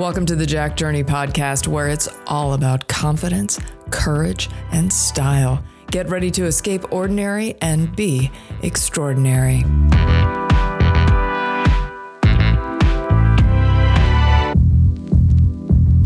Welcome to the Jack Journey podcast, where it's all about confidence, courage, and style. Get ready to escape ordinary and be extraordinary.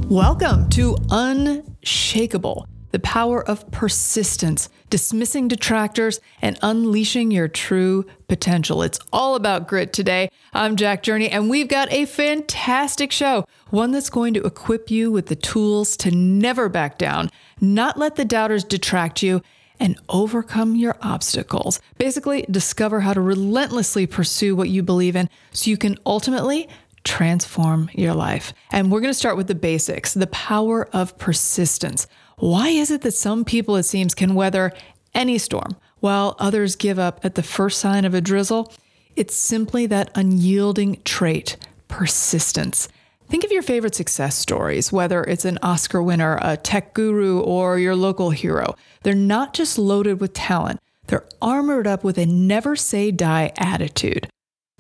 Welcome to Unshakable, the power of persistence, dismissing detractors, and unleashing your true potential. It's all about grit today. I'm Jack Journey, and we've got a fantastic show, one that's going to equip you with the tools to never back down, not let the doubters detract you, and overcome your obstacles. Basically, discover how to relentlessly pursue what you believe in so you can ultimately transform your life. And we're going to start with the basics the power of persistence. Why is it that some people, it seems, can weather any storm while others give up at the first sign of a drizzle? It's simply that unyielding trait, persistence. Think of your favorite success stories, whether it's an Oscar winner, a tech guru, or your local hero. They're not just loaded with talent, they're armored up with a never say die attitude.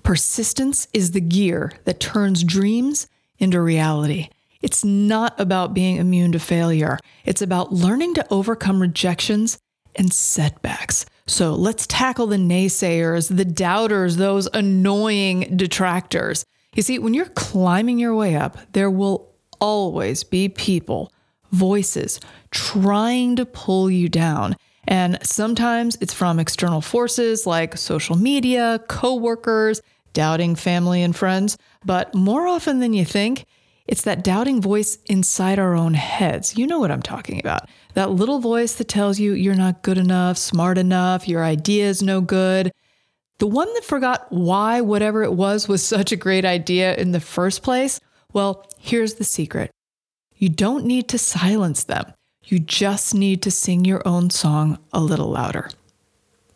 Persistence is the gear that turns dreams into reality. It's not about being immune to failure. It's about learning to overcome rejections and setbacks. So let's tackle the naysayers, the doubters, those annoying detractors. You see, when you're climbing your way up, there will always be people, voices trying to pull you down. And sometimes it's from external forces like social media, coworkers, doubting family and friends, but more often than you think, it's that doubting voice inside our own heads. You know what I'm talking about. That little voice that tells you you're not good enough, smart enough, your idea is no good. The one that forgot why whatever it was was such a great idea in the first place. Well, here's the secret you don't need to silence them, you just need to sing your own song a little louder.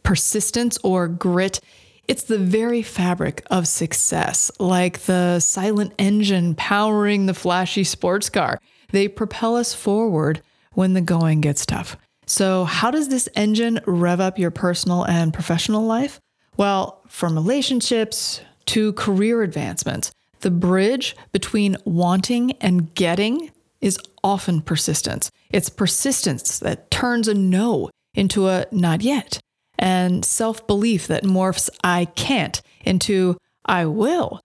Persistence or grit it's the very fabric of success, like the silent engine powering the flashy sports car. They propel us forward when the going gets tough. So, how does this engine rev up your personal and professional life? Well, from relationships to career advancements, the bridge between wanting and getting is often persistence. It's persistence that turns a no into a not yet and self belief that morphs I can't into I will.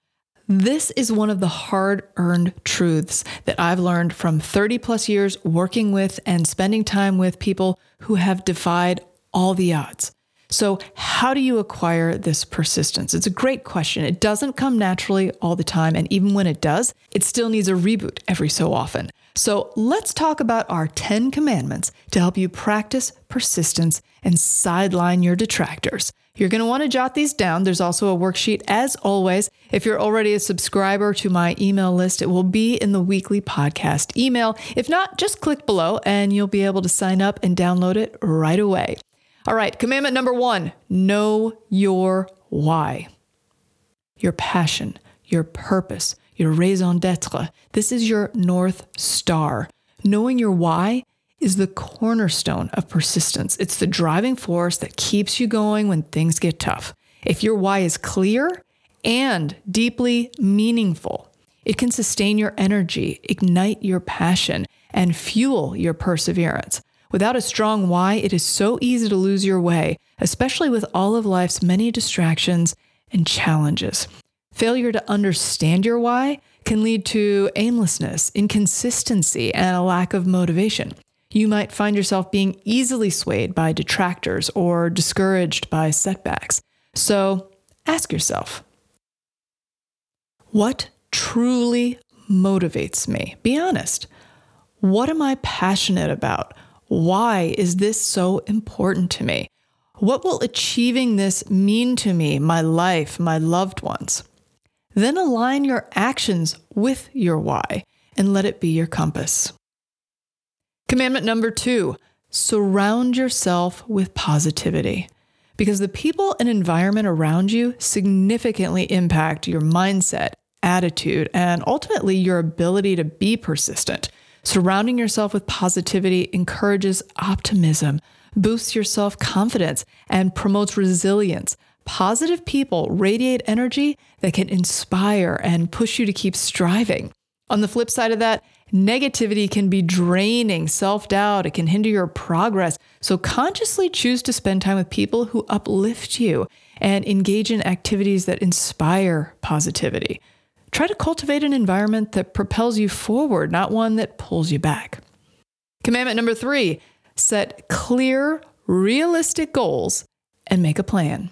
This is one of the hard earned truths that I've learned from 30 plus years working with and spending time with people who have defied all the odds. So, how do you acquire this persistence? It's a great question. It doesn't come naturally all the time. And even when it does, it still needs a reboot every so often. So, let's talk about our 10 commandments to help you practice persistence and sideline your detractors. You're going to want to jot these down. There's also a worksheet, as always. If you're already a subscriber to my email list, it will be in the weekly podcast email. If not, just click below and you'll be able to sign up and download it right away. All right, commandment number one know your why. Your passion, your purpose, your raison d'etre. This is your North Star. Knowing your why is the cornerstone of persistence. It's the driving force that keeps you going when things get tough. If your why is clear and deeply meaningful, it can sustain your energy, ignite your passion, and fuel your perseverance. Without a strong why, it is so easy to lose your way, especially with all of life's many distractions and challenges. Failure to understand your why can lead to aimlessness, inconsistency, and a lack of motivation. You might find yourself being easily swayed by detractors or discouraged by setbacks. So ask yourself what truly motivates me? Be honest. What am I passionate about? Why is this so important to me? What will achieving this mean to me, my life, my loved ones? Then align your actions with your why and let it be your compass. Commandment number two surround yourself with positivity because the people and environment around you significantly impact your mindset, attitude, and ultimately your ability to be persistent. Surrounding yourself with positivity encourages optimism, boosts your self confidence, and promotes resilience. Positive people radiate energy that can inspire and push you to keep striving. On the flip side of that, negativity can be draining, self doubt, it can hinder your progress. So consciously choose to spend time with people who uplift you and engage in activities that inspire positivity. Try to cultivate an environment that propels you forward, not one that pulls you back. Commandment number three set clear, realistic goals and make a plan.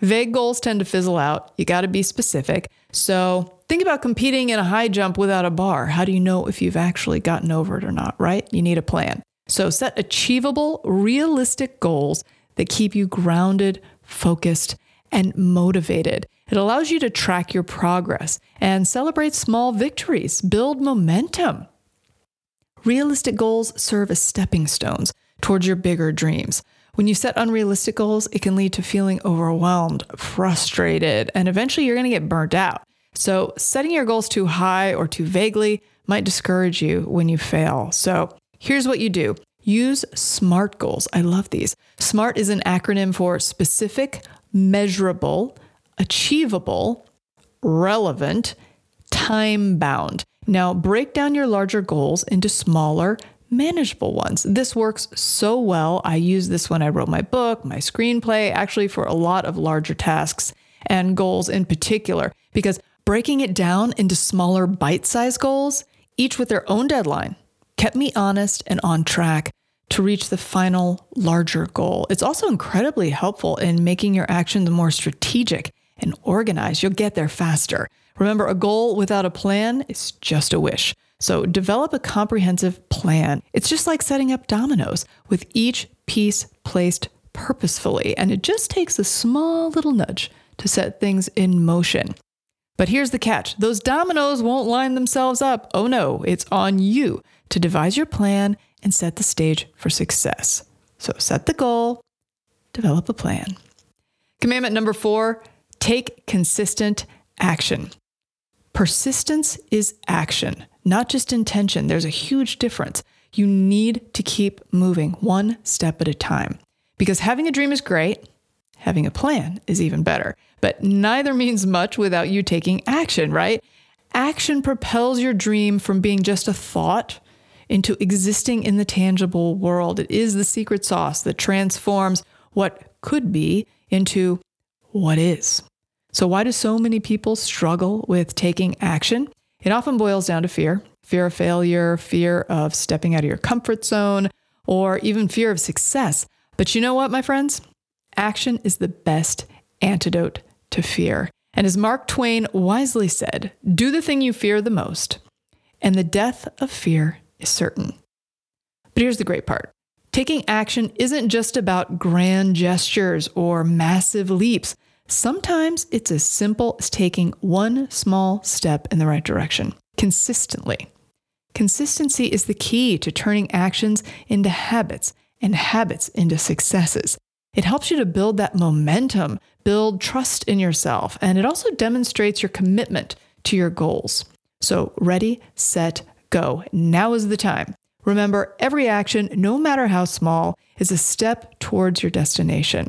Vague goals tend to fizzle out. You got to be specific. So think about competing in a high jump without a bar. How do you know if you've actually gotten over it or not, right? You need a plan. So set achievable, realistic goals that keep you grounded, focused, and motivated. It allows you to track your progress and celebrate small victories, build momentum. Realistic goals serve as stepping stones towards your bigger dreams. When you set unrealistic goals, it can lead to feeling overwhelmed, frustrated, and eventually you're going to get burnt out. So, setting your goals too high or too vaguely might discourage you when you fail. So, here's what you do use SMART goals. I love these. SMART is an acronym for specific, measurable, achievable, relevant, time bound. Now, break down your larger goals into smaller, manageable ones. This works so well. I use this when I wrote my book, my screenplay, actually, for a lot of larger tasks and goals in particular, because breaking it down into smaller bite sized goals, each with their own deadline, kept me honest and on track to reach the final larger goal. It's also incredibly helpful in making your actions more strategic and organized. You'll get there faster. Remember, a goal without a plan is just a wish. So develop a comprehensive plan. It's just like setting up dominoes with each piece placed purposefully, and it just takes a small little nudge to set things in motion. But here's the catch those dominoes won't line themselves up. Oh no, it's on you to devise your plan and set the stage for success. So set the goal, develop a plan. Commandment number four take consistent action. Persistence is action not just intention. There's a huge difference. You need to keep moving one step at a time because having a dream is great. Having a plan is even better, but neither means much without you taking action, right? Action propels your dream from being just a thought into existing in the tangible world. It is the secret sauce that transforms what could be into what is. So, why do so many people struggle with taking action? It often boils down to fear fear of failure, fear of stepping out of your comfort zone, or even fear of success. But you know what, my friends? Action is the best antidote to fear. And as Mark Twain wisely said, do the thing you fear the most, and the death of fear is certain. But here's the great part taking action isn't just about grand gestures or massive leaps. Sometimes it's as simple as taking one small step in the right direction consistently. Consistency is the key to turning actions into habits and habits into successes. It helps you to build that momentum, build trust in yourself, and it also demonstrates your commitment to your goals. So, ready, set, go. Now is the time. Remember, every action, no matter how small, is a step towards your destination.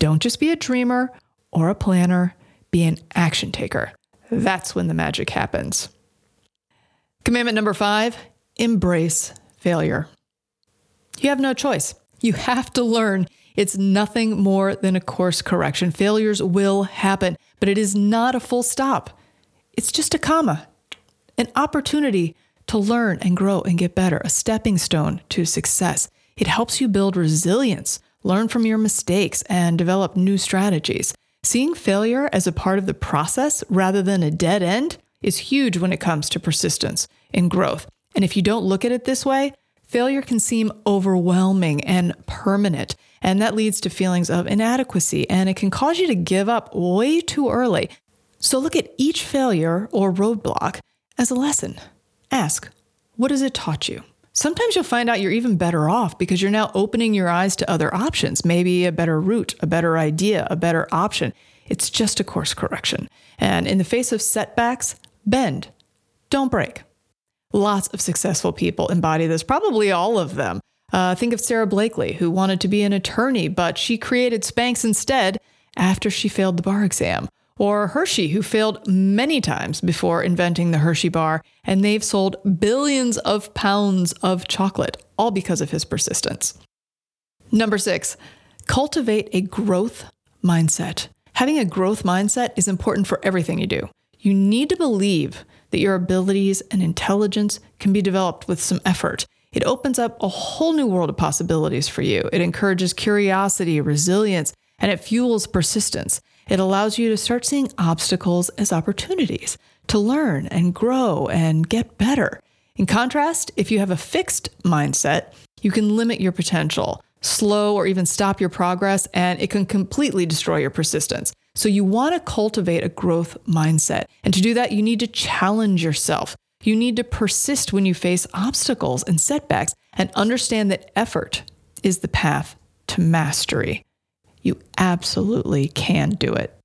Don't just be a dreamer or a planner, be an action taker. That's when the magic happens. Commandment number five embrace failure. You have no choice. You have to learn. It's nothing more than a course correction. Failures will happen, but it is not a full stop. It's just a comma, an opportunity to learn and grow and get better, a stepping stone to success. It helps you build resilience, learn from your mistakes, and develop new strategies. Seeing failure as a part of the process rather than a dead end is huge when it comes to persistence and growth. And if you don't look at it this way, failure can seem overwhelming and permanent. And that leads to feelings of inadequacy and it can cause you to give up way too early. So look at each failure or roadblock as a lesson. Ask, what has it taught you? Sometimes you'll find out you're even better off because you're now opening your eyes to other options, maybe a better route, a better idea, a better option. It's just a course correction. And in the face of setbacks, bend, don't break. Lots of successful people embody this, probably all of them. Uh, think of Sara Blakely, who wanted to be an attorney, but she created Spanx instead after she failed the bar exam. Or Hershey, who failed many times before inventing the Hershey bar, and they've sold billions of pounds of chocolate, all because of his persistence. Number six, cultivate a growth mindset. Having a growth mindset is important for everything you do. You need to believe that your abilities and intelligence can be developed with some effort. It opens up a whole new world of possibilities for you. It encourages curiosity, resilience, and it fuels persistence. It allows you to start seeing obstacles as opportunities to learn and grow and get better. In contrast, if you have a fixed mindset, you can limit your potential, slow or even stop your progress, and it can completely destroy your persistence. So, you want to cultivate a growth mindset. And to do that, you need to challenge yourself. You need to persist when you face obstacles and setbacks and understand that effort is the path to mastery. You absolutely can do it.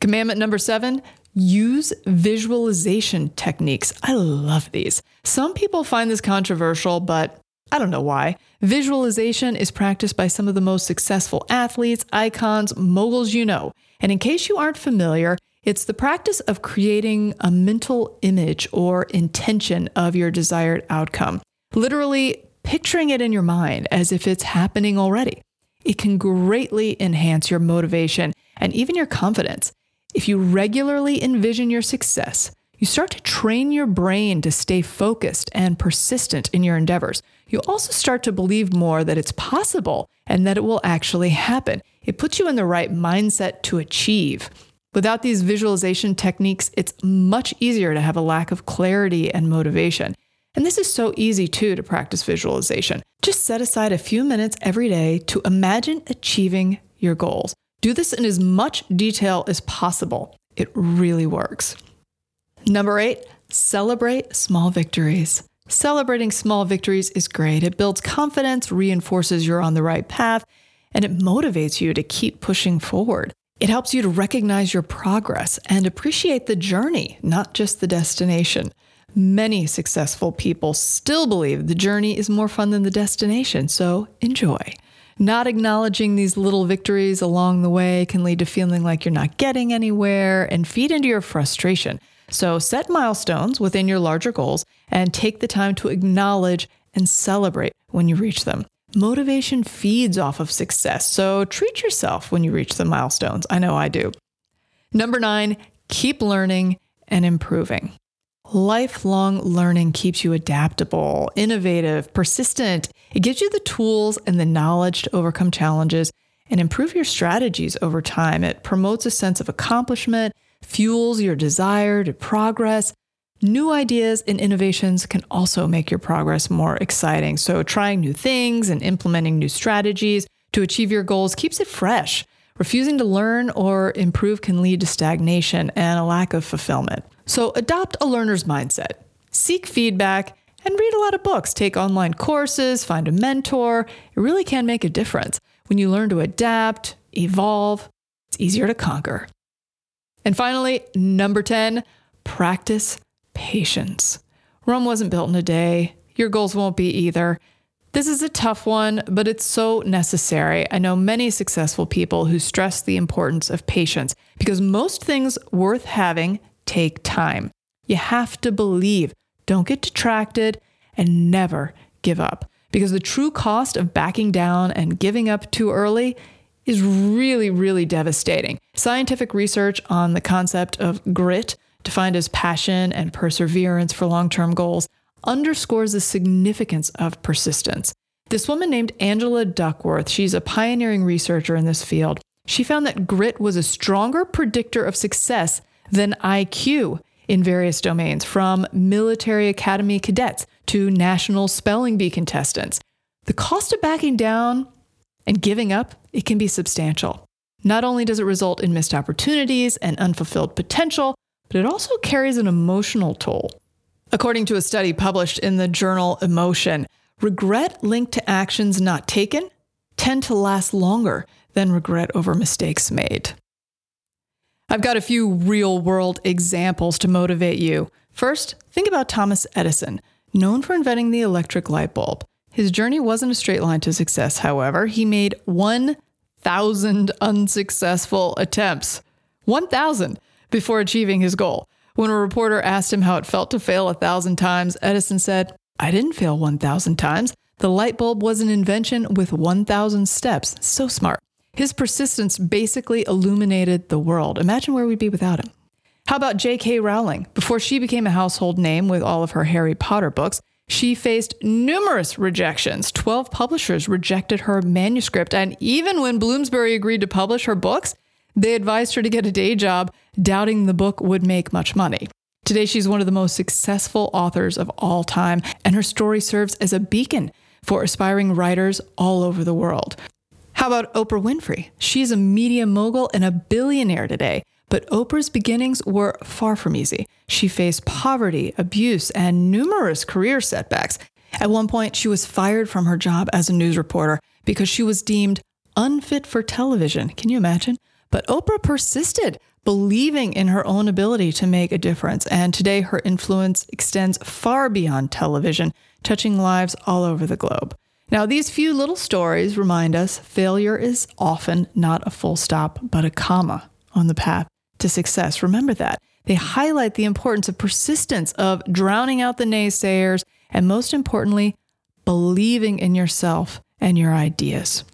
Commandment number seven use visualization techniques. I love these. Some people find this controversial, but I don't know why. Visualization is practiced by some of the most successful athletes, icons, moguls you know. And in case you aren't familiar, it's the practice of creating a mental image or intention of your desired outcome, literally picturing it in your mind as if it's happening already. It can greatly enhance your motivation and even your confidence. If you regularly envision your success, you start to train your brain to stay focused and persistent in your endeavors. You also start to believe more that it's possible and that it will actually happen. It puts you in the right mindset to achieve. Without these visualization techniques, it's much easier to have a lack of clarity and motivation. And this is so easy too to practice visualization. Just set aside a few minutes every day to imagine achieving your goals. Do this in as much detail as possible. It really works. Number eight, celebrate small victories. Celebrating small victories is great. It builds confidence, reinforces you're on the right path, and it motivates you to keep pushing forward. It helps you to recognize your progress and appreciate the journey, not just the destination. Many successful people still believe the journey is more fun than the destination, so enjoy. Not acknowledging these little victories along the way can lead to feeling like you're not getting anywhere and feed into your frustration. So set milestones within your larger goals and take the time to acknowledge and celebrate when you reach them. Motivation feeds off of success, so treat yourself when you reach the milestones. I know I do. Number nine, keep learning and improving. Lifelong learning keeps you adaptable, innovative, persistent. It gives you the tools and the knowledge to overcome challenges and improve your strategies over time. It promotes a sense of accomplishment, fuels your desire to progress. New ideas and innovations can also make your progress more exciting. So, trying new things and implementing new strategies to achieve your goals keeps it fresh. Refusing to learn or improve can lead to stagnation and a lack of fulfillment. So adopt a learner's mindset, seek feedback, and read a lot of books. Take online courses, find a mentor. It really can make a difference. When you learn to adapt, evolve, it's easier to conquer. And finally, number 10, practice patience. Rome wasn't built in a day. Your goals won't be either. This is a tough one, but it's so necessary. I know many successful people who stress the importance of patience because most things worth having take time. You have to believe, don't get detracted, and never give up. Because the true cost of backing down and giving up too early is really, really devastating. Scientific research on the concept of grit, defined as passion and perseverance for long term goals, underscores the significance of persistence. This woman named Angela Duckworth, she's a pioneering researcher in this field. She found that grit was a stronger predictor of success than IQ in various domains, from military academy cadets to national spelling bee contestants. The cost of backing down and giving up, it can be substantial. Not only does it result in missed opportunities and unfulfilled potential, but it also carries an emotional toll. According to a study published in the journal Emotion, regret linked to actions not taken tend to last longer than regret over mistakes made. I've got a few real world examples to motivate you. First, think about Thomas Edison, known for inventing the electric light bulb. His journey wasn't a straight line to success, however. He made 1,000 unsuccessful attempts. 1,000 before achieving his goal. When a reporter asked him how it felt to fail a thousand times, Edison said, I didn't fail 1,000 times. The light bulb was an invention with 1,000 steps. So smart. His persistence basically illuminated the world. Imagine where we'd be without him. How about J.K. Rowling? Before she became a household name with all of her Harry Potter books, she faced numerous rejections. 12 publishers rejected her manuscript, and even when Bloomsbury agreed to publish her books, they advised her to get a day job, doubting the book would make much money. Today, she's one of the most successful authors of all time, and her story serves as a beacon for aspiring writers all over the world. How about Oprah Winfrey? She's a media mogul and a billionaire today. But Oprah's beginnings were far from easy. She faced poverty, abuse, and numerous career setbacks. At one point, she was fired from her job as a news reporter because she was deemed unfit for television. Can you imagine? But Oprah persisted, believing in her own ability to make a difference. And today, her influence extends far beyond television, touching lives all over the globe. Now, these few little stories remind us failure is often not a full stop, but a comma on the path to success. Remember that. They highlight the importance of persistence, of drowning out the naysayers, and most importantly, believing in yourself and your ideas.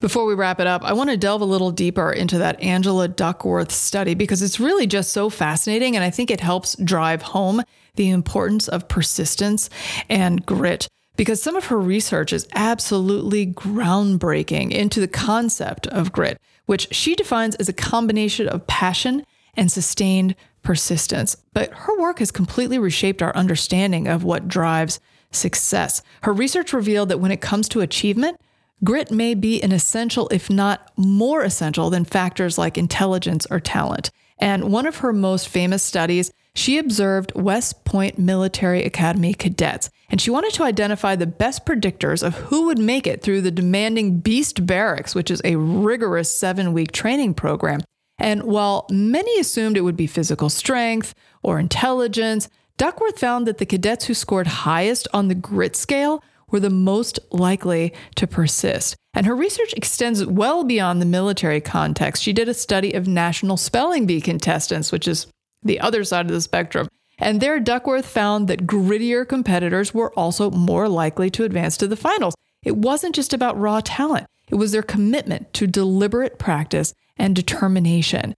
Before we wrap it up, I want to delve a little deeper into that Angela Duckworth study because it's really just so fascinating. And I think it helps drive home the importance of persistence and grit because some of her research is absolutely groundbreaking into the concept of grit, which she defines as a combination of passion and sustained persistence. But her work has completely reshaped our understanding of what drives success. Her research revealed that when it comes to achievement, Grit may be an essential, if not more essential, than factors like intelligence or talent. And one of her most famous studies, she observed West Point Military Academy cadets, and she wanted to identify the best predictors of who would make it through the demanding Beast Barracks, which is a rigorous seven week training program. And while many assumed it would be physical strength or intelligence, Duckworth found that the cadets who scored highest on the grit scale were the most likely to persist. And her research extends well beyond the military context. She did a study of National Spelling Bee contestants, which is the other side of the spectrum. And there, Duckworth found that grittier competitors were also more likely to advance to the finals. It wasn't just about raw talent, it was their commitment to deliberate practice and determination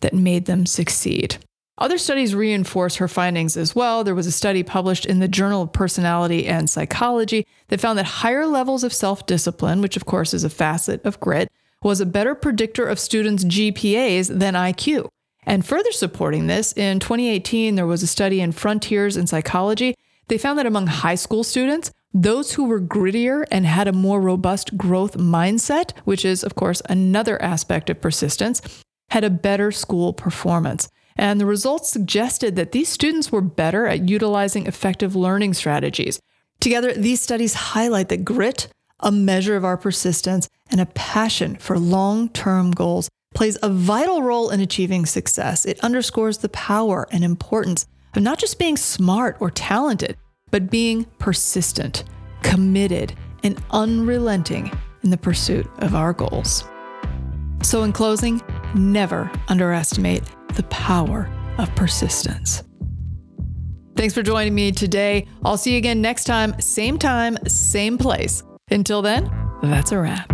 that made them succeed. Other studies reinforce her findings as well. There was a study published in the Journal of Personality and Psychology that found that higher levels of self discipline, which of course is a facet of grit, was a better predictor of students' GPAs than IQ. And further supporting this, in 2018, there was a study in Frontiers in Psychology. They found that among high school students, those who were grittier and had a more robust growth mindset, which is, of course, another aspect of persistence, had a better school performance. And the results suggested that these students were better at utilizing effective learning strategies. Together, these studies highlight that grit, a measure of our persistence, and a passion for long term goals plays a vital role in achieving success. It underscores the power and importance of not just being smart or talented, but being persistent, committed, and unrelenting in the pursuit of our goals. So, in closing, never underestimate the power of persistence. Thanks for joining me today. I'll see you again next time, same time, same place. Until then, that's a wrap.